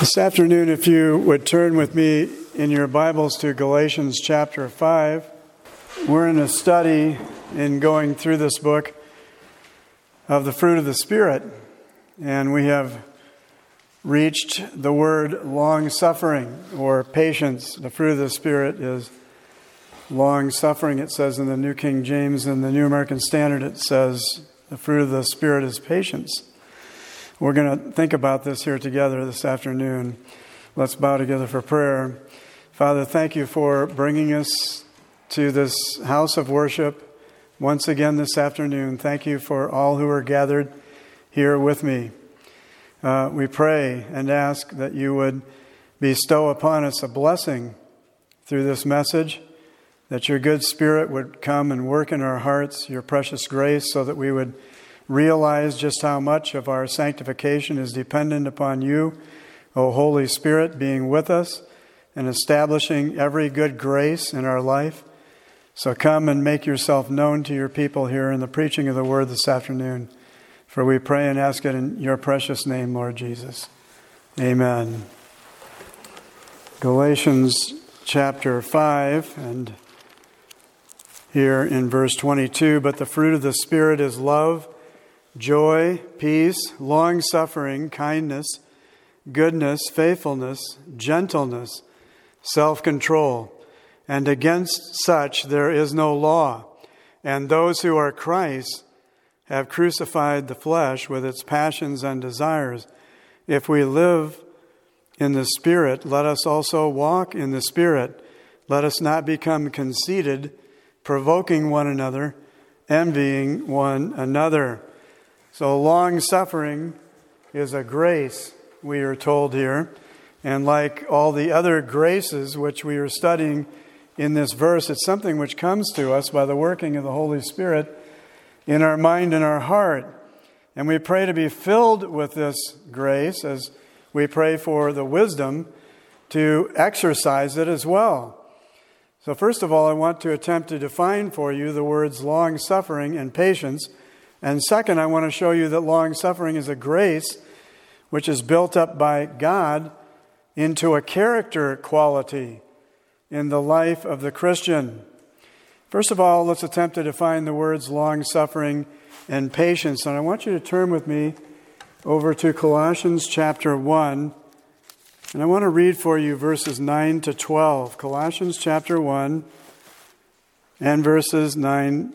This afternoon, if you would turn with me in your Bibles to Galatians chapter 5, we're in a study in going through this book of the fruit of the Spirit, and we have reached the word long suffering or patience. The fruit of the Spirit is long suffering, it says in the New King James. In the New American Standard, it says the fruit of the Spirit is patience. We're going to think about this here together this afternoon. Let's bow together for prayer. Father, thank you for bringing us to this house of worship once again this afternoon. Thank you for all who are gathered here with me. Uh, we pray and ask that you would bestow upon us a blessing through this message, that your good spirit would come and work in our hearts, your precious grace, so that we would realize just how much of our sanctification is dependent upon you, O Holy Spirit, being with us and establishing every good grace in our life. So come and make yourself known to your people here in the preaching of the word this afternoon. For we pray and ask it in your precious name, Lord Jesus. Amen. Galatians chapter 5, and here in verse 22 But the fruit of the Spirit is love joy, peace, long suffering, kindness, goodness, faithfulness, gentleness, self control. And against such there is no law. And those who are Christ have crucified the flesh with its passions and desires. If we live in the Spirit, let us also walk in the Spirit. Let us not become conceited, provoking one another, envying one another. So, long suffering is a grace, we are told here. And like all the other graces which we are studying in this verse, it's something which comes to us by the working of the Holy Spirit in our mind and our heart. And we pray to be filled with this grace as we pray for the wisdom to exercise it as well. So, first of all, I want to attempt to define for you the words long suffering and patience and second, I want to show you that long suffering is a grace which is built up by God into a character quality in the life of the Christian. First of all, let's attempt to define the words long suffering and patience. And I want you to turn with me over to Colossians chapter 1. And I want to read for you verses 9 to 12. Colossians chapter 1 and verses 9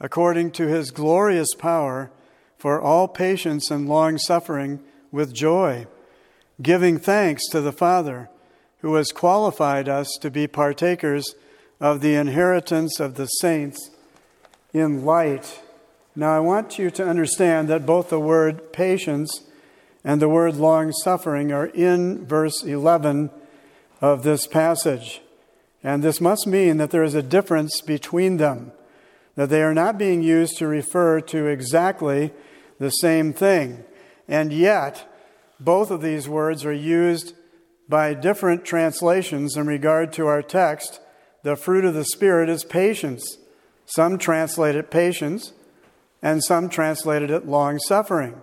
according to his glorious power, for all patience and long suffering with joy, giving thanks to the Father, who has qualified us to be partakers of the inheritance of the saints in light. Now, I want you to understand that both the word patience and the word long suffering are in verse 11 of this passage. And this must mean that there is a difference between them that they are not being used to refer to exactly the same thing. And yet, both of these words are used by different translations in regard to our text. The fruit of the Spirit is patience. Some translate it patience, and some translated it long suffering.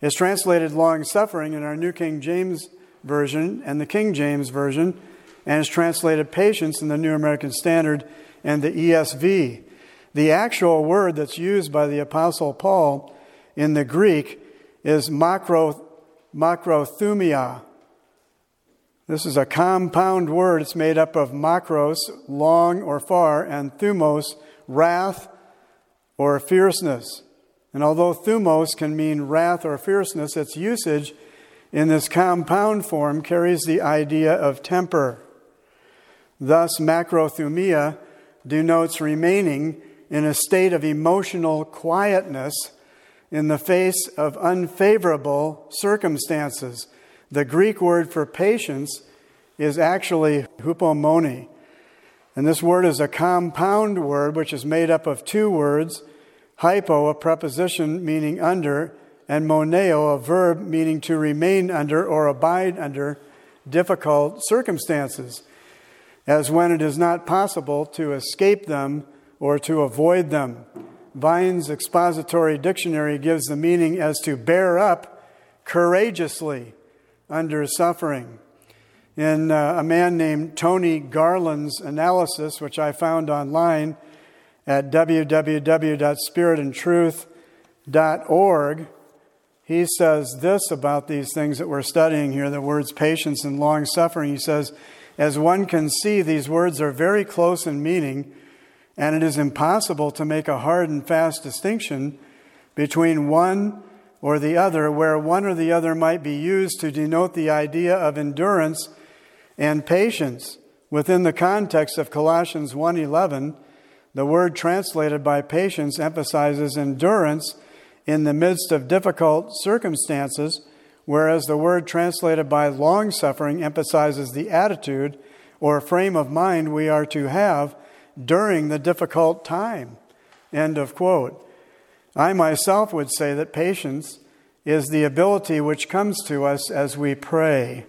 It's translated long suffering in our New King James Version and the King James Version, and it's translated patience in the New American Standard and the ESV. The actual word that's used by the Apostle Paul in the Greek is makro, macrothumia. This is a compound word. It's made up of makros, long or far, and thumos, wrath or fierceness. And although thumos can mean wrath or fierceness, its usage in this compound form carries the idea of temper. Thus, macrothumia denotes remaining in a state of emotional quietness in the face of unfavorable circumstances. The Greek word for patience is actually hupomone. And this word is a compound word which is made up of two words hypo, a preposition meaning under, and moneo, a verb meaning to remain under or abide under difficult circumstances, as when it is not possible to escape them or to avoid them. Vine's expository dictionary gives the meaning as to bear up courageously under suffering. In uh, a man named Tony Garland's analysis, which I found online at www.spiritandtruth.org, he says this about these things that we're studying here the words patience and long suffering. He says, As one can see, these words are very close in meaning and it is impossible to make a hard and fast distinction between one or the other, where one or the other might be used to denote the idea of endurance and patience. Within the context of Colossians 1:11, the word translated by patience emphasizes endurance in the midst of difficult circumstances, whereas the word translated by long suffering emphasizes the attitude or frame of mind we are to have during the difficult time. End of quote. I myself would say that patience is the ability which comes to us as we pray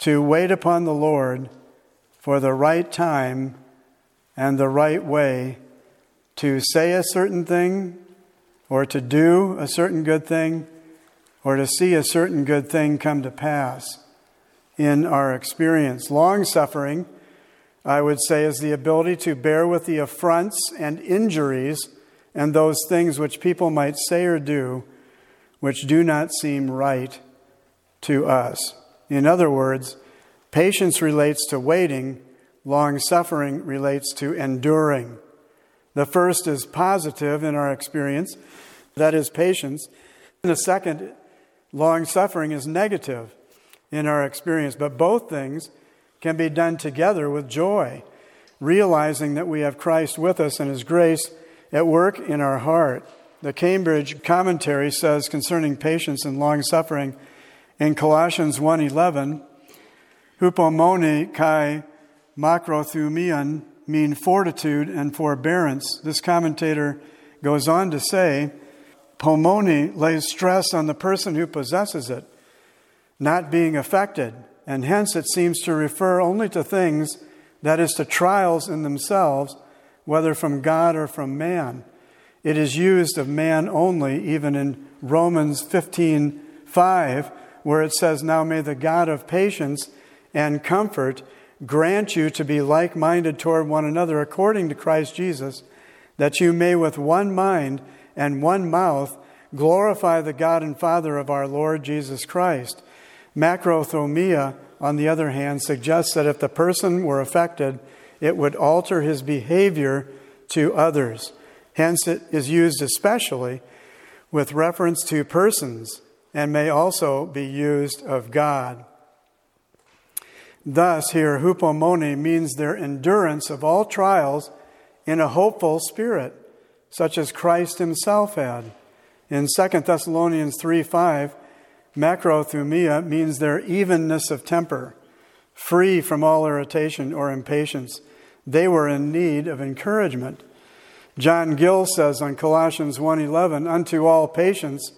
to wait upon the Lord for the right time and the right way to say a certain thing or to do a certain good thing or to see a certain good thing come to pass in our experience. Long suffering I would say, is the ability to bear with the affronts and injuries and those things which people might say or do which do not seem right to us. In other words, patience relates to waiting, long suffering relates to enduring. The first is positive in our experience, that is patience. And the second, long suffering, is negative in our experience. But both things can be done together with joy, realizing that we have Christ with us and His grace at work in our heart. The Cambridge commentary says concerning patience and long suffering in Colossians 1:11, hupomone kai macrothumion mean fortitude and forbearance. This commentator goes on to say, pomone lays stress on the person who possesses it, not being affected and hence it seems to refer only to things, that is, to trials in themselves, whether from God or from man. It is used of man only, even in Romans 15 5, where it says, Now may the God of patience and comfort grant you to be like minded toward one another according to Christ Jesus, that you may with one mind and one mouth glorify the God and Father of our Lord Jesus Christ. Macrothumia, on the other hand, suggests that if the person were affected, it would alter his behavior to others. Hence, it is used especially with reference to persons and may also be used of God. Thus, here, hupomone means their endurance of all trials in a hopeful spirit, such as Christ himself had. In 2 Thessalonians 3 5, Macrothumia means their evenness of temper, free from all irritation or impatience. They were in need of encouragement. John Gill says on Colossians 1:11, "Unto all patience,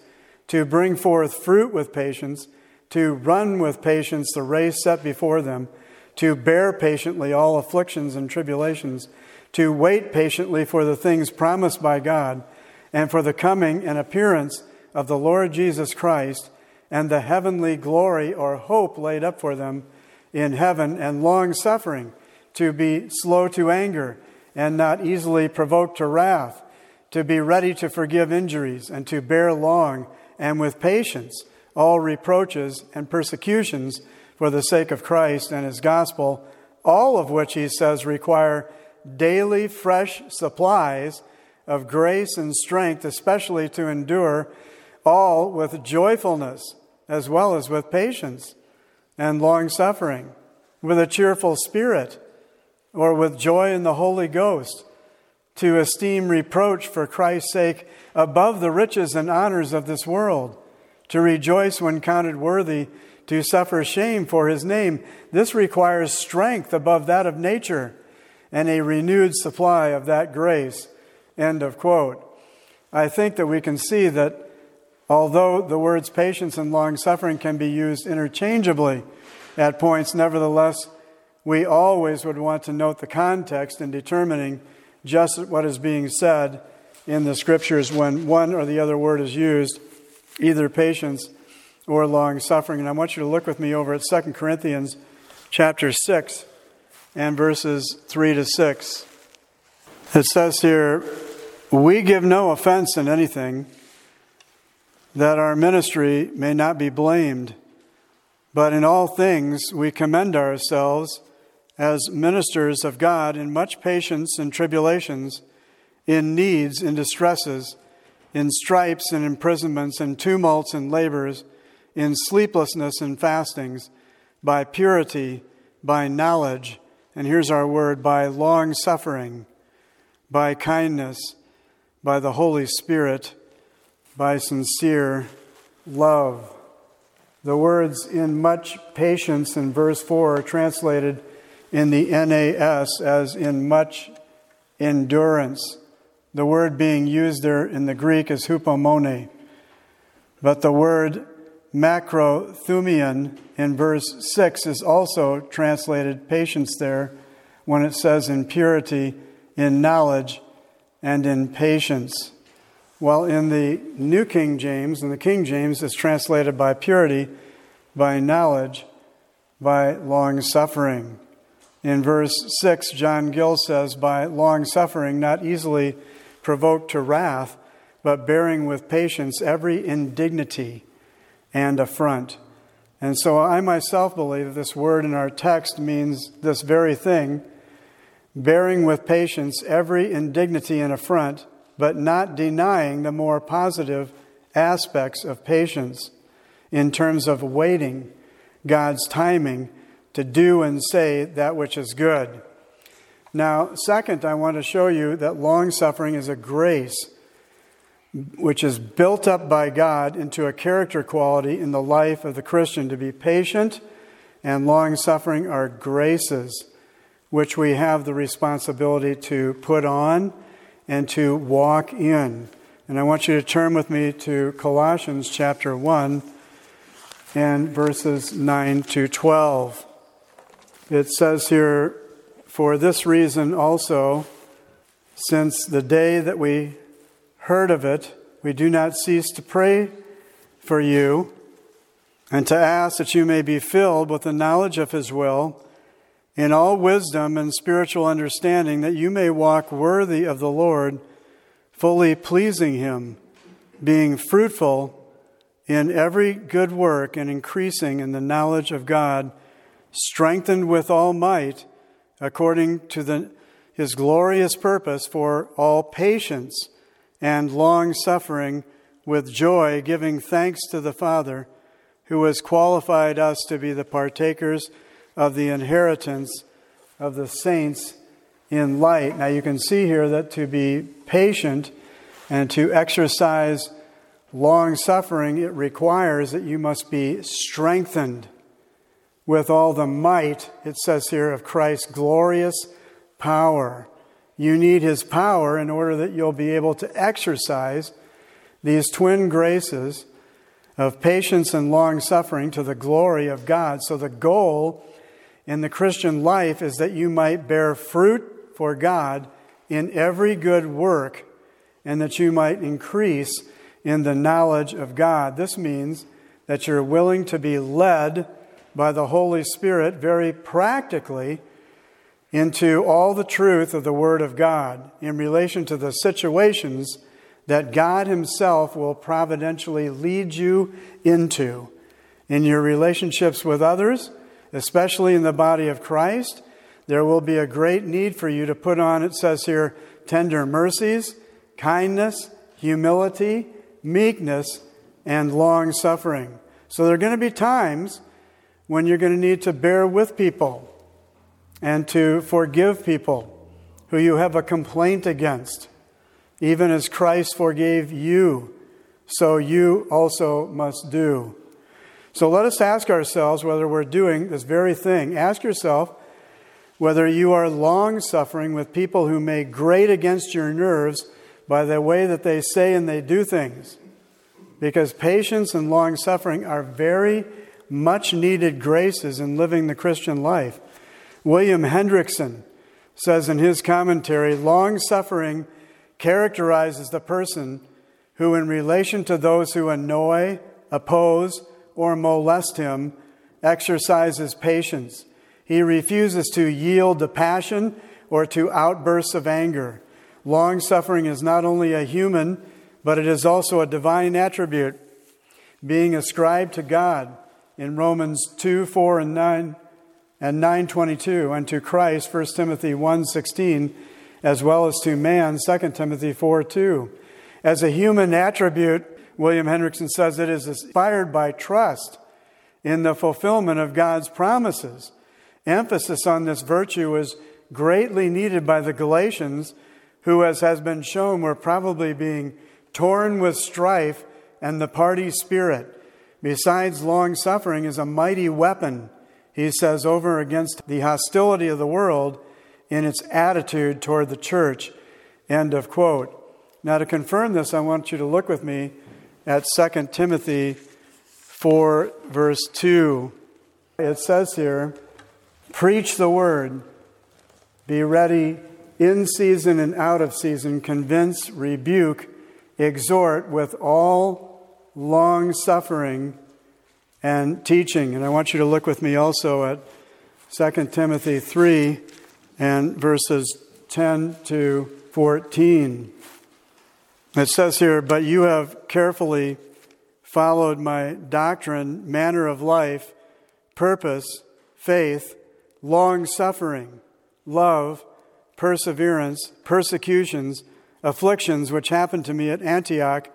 to bring forth fruit with patience, to run with patience the race set before them, to bear patiently all afflictions and tribulations, to wait patiently for the things promised by God, and for the coming and appearance of the Lord Jesus Christ." And the heavenly glory or hope laid up for them in heaven, and long suffering, to be slow to anger and not easily provoked to wrath, to be ready to forgive injuries, and to bear long and with patience all reproaches and persecutions for the sake of Christ and his gospel, all of which, he says, require daily fresh supplies of grace and strength, especially to endure all with joyfulness as well as with patience and long suffering, with a cheerful spirit, or with joy in the Holy Ghost, to esteem reproach for Christ's sake above the riches and honors of this world, to rejoice when counted worthy to suffer shame for his name. This requires strength above that of nature and a renewed supply of that grace. End of quote. I think that we can see that although the words patience and long suffering can be used interchangeably at points, nevertheless, we always would want to note the context in determining just what is being said in the scriptures when one or the other word is used, either patience or long suffering. And I want you to look with me over at 2 Corinthians chapter 6 and verses 3 to 6. It says here, We give no offense in anything, that our ministry may not be blamed, but in all things we commend ourselves as ministers of God in much patience and tribulations, in needs and distresses, in stripes and imprisonments, and tumults and labors, in sleeplessness and fastings, by purity, by knowledge, and here's our word, by long suffering, by kindness, by the Holy Spirit, by sincere love. The words in much patience in verse 4 are translated in the NAS as in much endurance. The word being used there in the Greek is hupomone. But the word macrothumion in verse 6 is also translated patience there when it says in purity, in knowledge, and in patience. While in the New King James, and the King James is translated by purity, by knowledge, by long suffering. In verse 6, John Gill says, By long suffering, not easily provoked to wrath, but bearing with patience every indignity and affront. And so I myself believe this word in our text means this very thing bearing with patience every indignity and affront, but not denying the more positive aspects of patience in terms of waiting God's timing to do and say that which is good. Now, second, I want to show you that long suffering is a grace which is built up by God into a character quality in the life of the Christian. To be patient and long suffering are graces which we have the responsibility to put on and to walk in. And I want you to turn with me to Colossians chapter 1 and verses 9 to 12. It says here, For this reason also, since the day that we heard of it, we do not cease to pray for you and to ask that you may be filled with the knowledge of His will in all wisdom and spiritual understanding, that you may walk worthy of the Lord, fully pleasing Him, being fruitful in every good work and increasing in the knowledge of God strengthened with all might according to the, his glorious purpose for all patience and long suffering with joy, giving thanks to the Father who has qualified us to be the partakers of the inheritance of the saints in light. Now you can see here that to be patient and to exercise long suffering, it requires that you must be strengthened with all the might, it says here, of Christ's glorious power. You need his power in order that you'll be able to exercise these twin graces of patience and long suffering to the glory of God. So, the goal in the Christian life is that you might bear fruit for God in every good work and that you might increase in the knowledge of God. This means that you're willing to be led by the Holy Spirit very practically into all the truth of the Word of God in relation to the situations that God Himself will providentially lead you into in your relationships with others, especially in the body of Christ. There will be a great need for you to put on, it says here, tender mercies, kindness, humility, meekness, and long suffering. So there are going to be times when you're going to need to bear with people and to forgive people who you have a complaint against. Even as Christ forgave you, so you also must do. So let us ask ourselves whether we're doing this very thing. Ask yourself whether you are long suffering with people who may grate against your nerves by the way that they say and they do things. Because patience and long suffering are very much needed graces in living the Christian life. William Hendriksen says in his commentary long suffering characterizes the person who, in relation to those who annoy, oppose, or molest him, exercises patience. He refuses to yield to passion or to outbursts of anger. Long suffering is not only a human, but it is also a divine attribute being ascribed to God in Romans 2, 4, and 9 and 922 and to Christ 1 Timothy 1:16 as well as to man 2 Timothy 4:2 as a human attribute William Hendriksen says it is inspired by trust in the fulfillment of God's promises emphasis on this virtue is greatly needed by the Galatians who as has been shown were probably being torn with strife and the party spirit besides long suffering is a mighty weapon he says, over against the hostility of the world in its attitude toward the church. End of quote. Now, to confirm this, I want you to look with me at 2 Timothy 4, verse 2. It says here, Preach the word, be ready in season and out of season, convince, rebuke, exhort with all long suffering and teaching. And I want you to look with me also at 2 Timothy 3 and verses 10 to 14. It says here, But you have carefully followed my doctrine, manner of life, purpose, faith, long suffering, love, perseverance, persecutions, afflictions which happened to me at Antioch,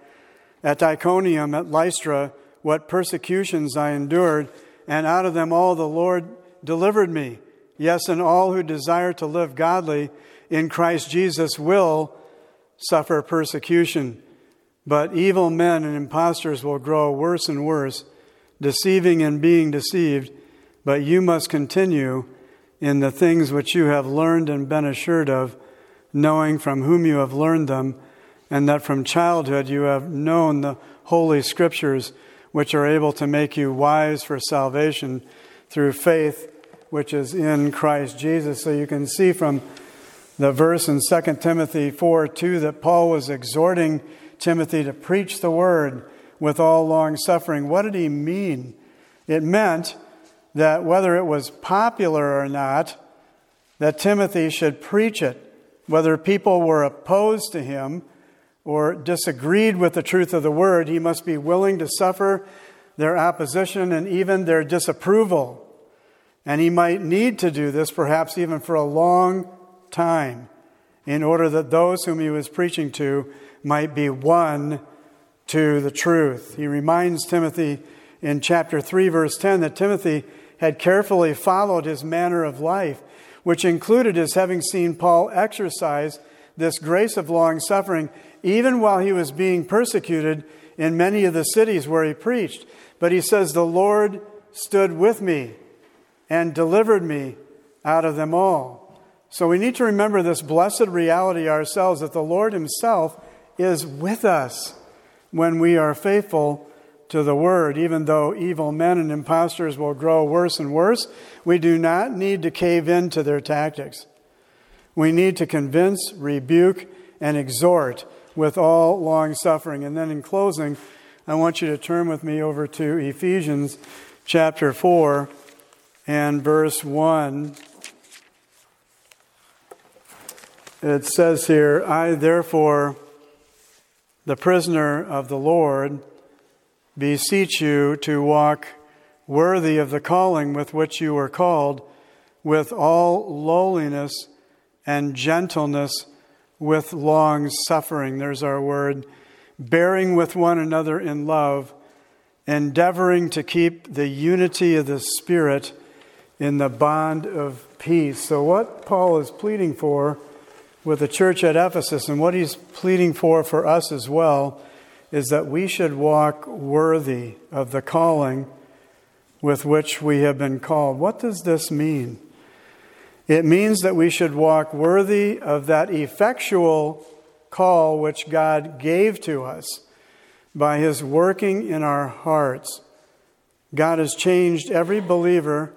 at Iconium, at Lystra, what persecutions I endured, and out of them all the Lord delivered me. Yes, and all who desire to live godly in Christ Jesus will suffer persecution. But evil men and impostors will grow worse and worse, deceiving and being deceived. But you must continue in the things which you have learned and been assured of, knowing from whom you have learned them, and that from childhood you have known the Holy Scriptures which are able to make you wise for salvation through faith which is in Christ Jesus. So you can see from the verse in 2 Timothy 4 2 that Paul was exhorting Timothy to preach the word with all long suffering. What did he mean? It meant that whether it was popular or not, that Timothy should preach it, whether people were opposed to him or disagreed with the truth of the word, he must be willing to suffer their opposition and even their disapproval. And he might need to do this, perhaps even for a long time, in order that those whom he was preaching to might be won to the truth. He reminds Timothy in chapter 3, verse 10, that Timothy had carefully followed his manner of life, which included his having seen Paul exercise this grace of long suffering even while he was being persecuted in many of the cities where he preached. But he says, The Lord stood with me and delivered me out of them all. So we need to remember this blessed reality ourselves that the Lord Himself is with us when we are faithful to the Word. Even though evil men and impostors will grow worse and worse, we do not need to cave in to their tactics. We need to convince, rebuke, and exhort with all long suffering. And then in closing, I want you to turn with me over to Ephesians chapter 4 and verse 1. It says here, I therefore, the prisoner of the Lord, beseech you to walk worthy of the calling with which you were called, with all lowliness and gentleness with long suffering. There's our word. Bearing with one another in love, endeavoring to keep the unity of the Spirit in the bond of peace. So, what Paul is pleading for with the church at Ephesus, and what he's pleading for for us as well, is that we should walk worthy of the calling with which we have been called. What does this mean? It means that we should walk worthy of that effectual call which God gave to us by His working in our hearts. God has changed every believer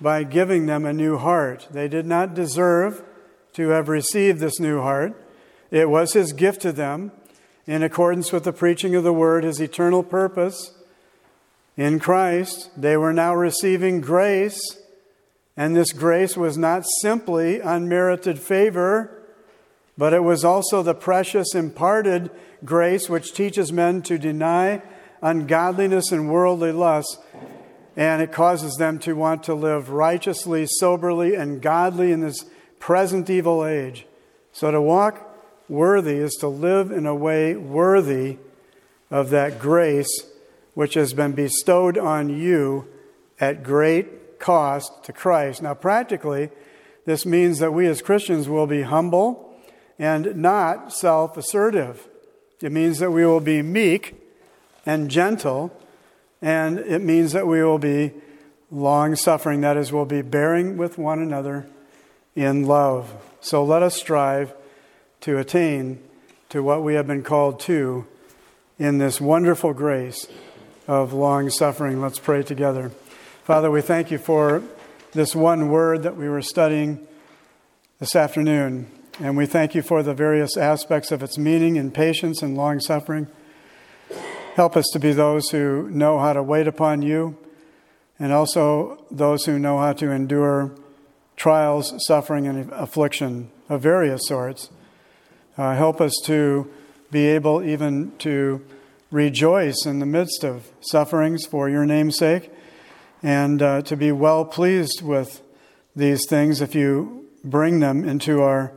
by giving them a new heart. They did not deserve to have received this new heart. It was His gift to them in accordance with the preaching of the Word, His eternal purpose in Christ, they were now receiving grace, and this grace was not simply unmerited favor, but it was also the precious imparted grace which teaches men to deny ungodliness and worldly lusts, and it causes them to want to live righteously, soberly, and godly in this present evil age. So to walk worthy is to live in a way worthy of that grace which has been bestowed on you at great cost to Christ. Now, practically, this means that we as Christians will be humble and not self assertive. It means that we will be meek and gentle, and it means that we will be long suffering. That is, we'll be bearing with one another in love. So let us strive to attain to what we have been called to in this wonderful grace of long suffering. Let's pray together. Father, we thank you for this one word that we were studying this afternoon. And we thank you for the various aspects of its meaning in patience and long suffering. Help us to be those who know how to wait upon you and also those who know how to endure trials, suffering, and affliction of various sorts. Uh, help us to be able even to rejoice in the midst of sufferings for your name's sake and uh, to be well pleased with these things if you bring them into our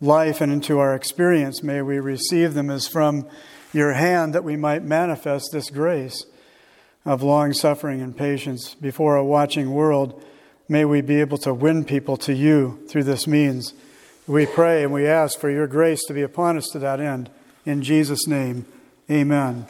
life and into our experience. May we receive them as from your hand that we might manifest this grace of long suffering and patience before a watching world. May we be able to win people to you through this means. We pray and we ask for your grace to be upon us to that end. In Jesus' name, amen.